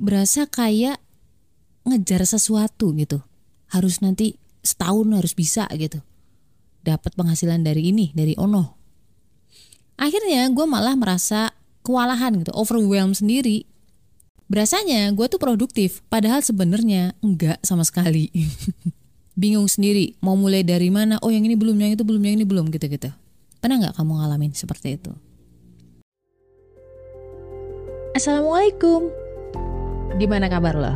berasa kayak ngejar sesuatu gitu. Harus nanti setahun harus bisa gitu. Dapat penghasilan dari ini, dari ono. Akhirnya gue malah merasa kewalahan gitu, overwhelmed sendiri. Berasanya gue tuh produktif, padahal sebenarnya enggak sama sekali. Bingung sendiri, mau mulai dari mana? Oh yang ini belum, yang itu belum, yang ini belum gitu-gitu. Pernah nggak kamu ngalamin seperti itu? Assalamualaikum. Gimana kabar lo?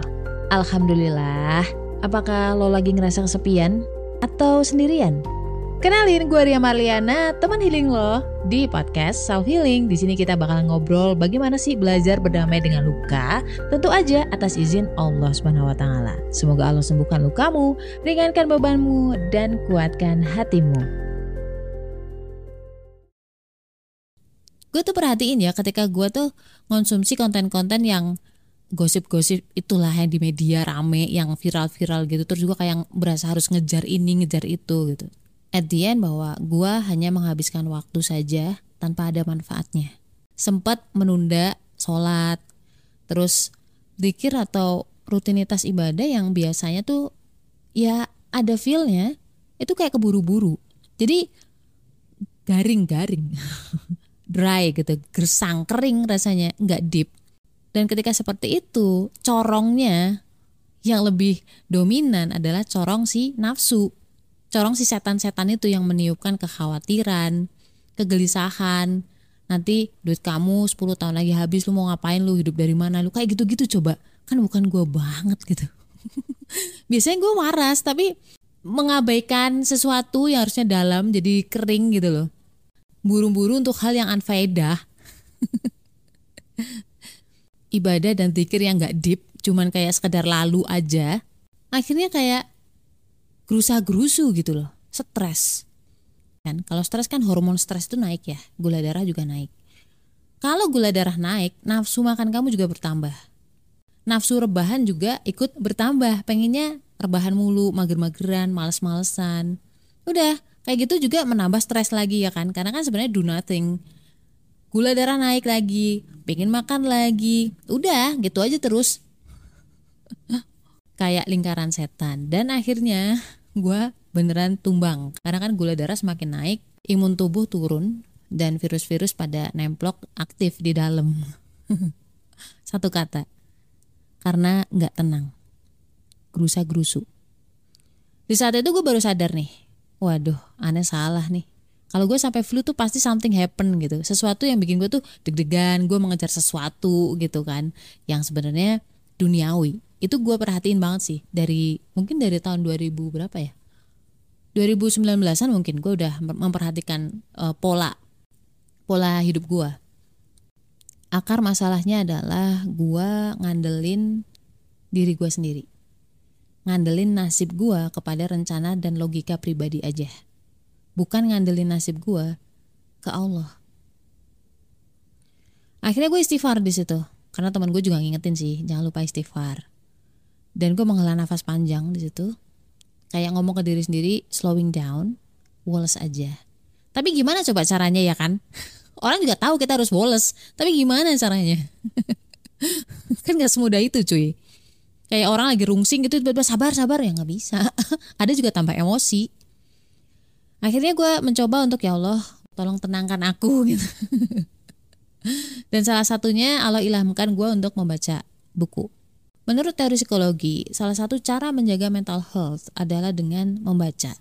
Alhamdulillah. Apakah lo lagi ngerasa kesepian atau sendirian? Kenalin gue Ria Marliana, teman healing lo di podcast Self Healing. Di sini kita bakal ngobrol bagaimana sih belajar berdamai dengan luka, tentu aja atas izin Allah Subhanahu wa taala. Semoga Allah sembuhkan lukamu, ringankan bebanmu dan kuatkan hatimu. gue tuh perhatiin ya ketika gue tuh konsumsi konten-konten yang gosip-gosip itulah yang di media rame yang viral-viral gitu. Terus juga kayak berasa harus ngejar ini ngejar itu gitu. At the end bahwa gue hanya menghabiskan waktu saja tanpa ada manfaatnya. Sempat menunda sholat. Terus dikir atau rutinitas ibadah yang biasanya tuh ya ada feelnya itu kayak keburu-buru. Jadi garing-garing. Dry gitu, gersang, kering rasanya, nggak deep. Dan ketika seperti itu, corongnya yang lebih dominan adalah corong si nafsu. Corong si setan-setan itu yang meniupkan kekhawatiran, kegelisahan. Nanti duit kamu 10 tahun lagi habis lu mau ngapain lu hidup dari mana lu kayak gitu-gitu coba. Kan bukan gue banget gitu. Biasanya gue waras tapi mengabaikan sesuatu yang harusnya dalam jadi kering gitu loh buru-buru untuk hal yang unfaedah. Ibadah dan zikir yang gak deep, cuman kayak sekedar lalu aja. Akhirnya kayak gerusa-gerusu gitu loh, stres. Kan kalau stres kan hormon stres itu naik ya, gula darah juga naik. Kalau gula darah naik, nafsu makan kamu juga bertambah. Nafsu rebahan juga ikut bertambah. Pengennya rebahan mulu, mager-mageran, males-malesan. Udah, kayak gitu juga menambah stres lagi ya kan karena kan sebenarnya do nothing gula darah naik lagi pengen makan lagi. Udah gitu aja terus. Kayak lingkaran setan. Dan akhirnya gue beneran tumbang. Karena kan gula darah semakin naik imun tubuh turun dan virus-virus pada nemplok aktif di dalam. Satu kata karena nggak tenang. Gerusa gerusu di saat itu gue baru sadar nih waduh aneh salah nih kalau gue sampai flu tuh pasti something happen gitu. Sesuatu yang bikin gue tuh deg-degan gue mengejar sesuatu gitu kan. Yang sebenarnya duniawi. Itu gue perhatiin banget sih. Dari mungkin dari tahun 2000 berapa ya? 2019an mungkin gue udah memperhatikan uh, pola pola hidup gue. Akar masalahnya adalah gue ngandelin diri gue sendiri. Ngandelin nasib gue kepada rencana dan logika pribadi aja. Bukan ngandelin nasib gue ke Allah. Akhirnya gue istighfar di situ. Karena teman gue juga ngingetin sih, jangan lupa istighfar. Dan gue menghela nafas panjang di situ. Kayak ngomong ke diri sendiri, slowing down, woles aja. Tapi gimana coba caranya ya kan? Orang juga tahu kita harus woles, tapi gimana caranya? kan gak semudah itu cuy kayak orang lagi rungsing gitu tiba-tiba sabar sabar ya nggak bisa ada juga tambah emosi akhirnya gue mencoba untuk ya Allah tolong tenangkan aku gitu. Dan salah satunya Allah ilhamkan gue untuk membaca buku. Menurut teori psikologi salah satu cara menjaga mental health adalah dengan membaca.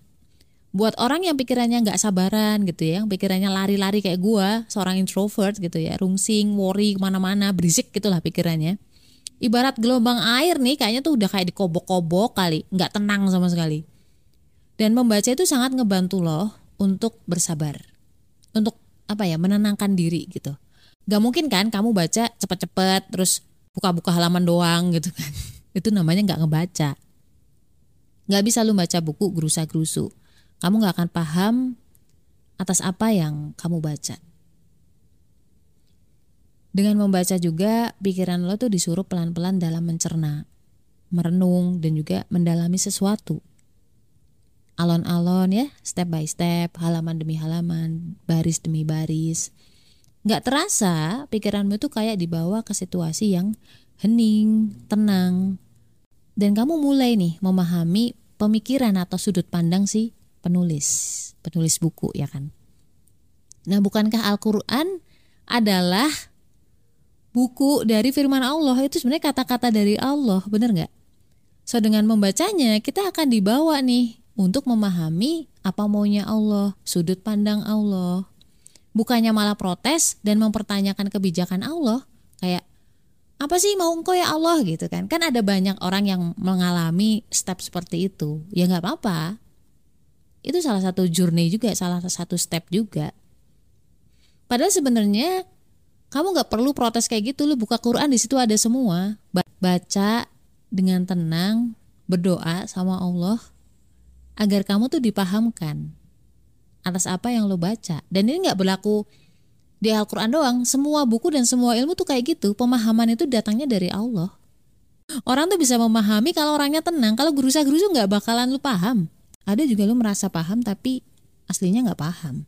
Buat orang yang pikirannya nggak sabaran gitu ya, yang pikirannya lari-lari kayak gue, seorang introvert gitu ya, rungsing, worry ke mana-mana, berisik gitulah pikirannya. Ibarat gelombang air nih kayaknya tuh udah kayak dikobok-kobok kali, nggak tenang sama sekali. Dan membaca itu sangat ngebantu loh untuk bersabar. Untuk apa ya, menenangkan diri gitu. Gak mungkin kan kamu baca cepet-cepet terus buka-buka halaman doang gitu kan. Itu namanya nggak ngebaca. Gak bisa lu baca buku gerusa-gerusu. Kamu gak akan paham atas apa yang kamu baca. Dengan membaca juga pikiran lo tuh disuruh pelan-pelan dalam mencerna, merenung dan juga mendalami sesuatu. Alon-alon ya, step by step, halaman demi halaman, baris demi baris. Gak terasa pikiranmu tuh kayak dibawa ke situasi yang hening, tenang. Dan kamu mulai nih memahami pemikiran atau sudut pandang si penulis, penulis buku ya kan. Nah, bukankah Al-Qur'an adalah buku dari firman Allah itu sebenarnya kata-kata dari Allah, benar nggak? So dengan membacanya kita akan dibawa nih untuk memahami apa maunya Allah, sudut pandang Allah. Bukannya malah protes dan mempertanyakan kebijakan Allah, kayak apa sih mau engkau ya Allah gitu kan? Kan ada banyak orang yang mengalami step seperti itu. Ya nggak apa-apa. Itu salah satu journey juga, salah satu step juga. Padahal sebenarnya kamu nggak perlu protes kayak gitu. Lu buka Quran di situ ada semua. Baca dengan tenang, berdoa sama Allah agar kamu tuh dipahamkan atas apa yang lo baca. Dan ini nggak berlaku di Al-Quran doang. Semua buku dan semua ilmu tuh kayak gitu. Pemahaman itu datangnya dari Allah. Orang tuh bisa memahami kalau orangnya tenang. Kalau gerusa-gerusu nggak bakalan lu paham. Ada juga lu merasa paham tapi aslinya nggak paham.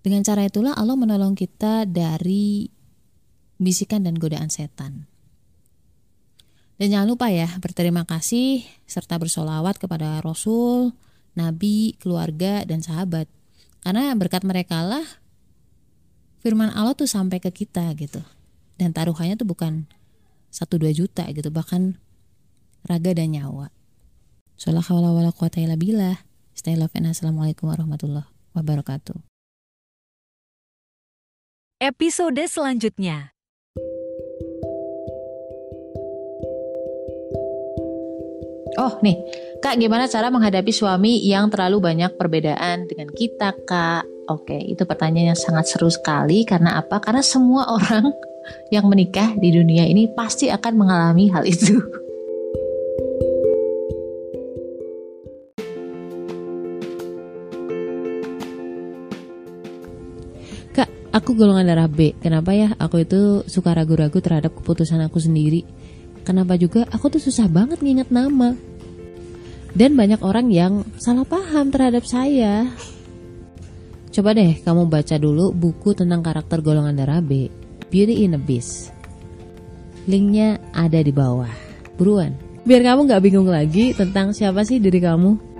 Dengan cara itulah Allah menolong kita dari bisikan dan godaan setan. Dan jangan lupa ya berterima kasih serta bersolawat kepada Rasul, nabi, keluarga, dan sahabat. Karena berkat mereka lah firman Allah tuh sampai ke kita gitu. Dan taruhannya tuh bukan 1-2 juta gitu, bahkan raga dan nyawa. billah. Stay love and assalamualaikum warahmatullahi wabarakatuh. Episode selanjutnya Oh nih, Kak gimana cara menghadapi suami yang terlalu banyak perbedaan dengan kita Kak? Oke, itu pertanyaan yang sangat seru sekali karena apa? Karena semua orang yang menikah di dunia ini pasti akan mengalami hal itu. Kak, aku golongan darah B. Kenapa ya aku itu suka ragu-ragu terhadap keputusan aku sendiri? Kenapa juga aku tuh susah banget nginget nama. Dan banyak orang yang salah paham terhadap saya. Coba deh kamu baca dulu buku tentang karakter golongan darah B, Beauty in a Beast. Linknya ada di bawah. Buruan, biar kamu gak bingung lagi tentang siapa sih diri kamu.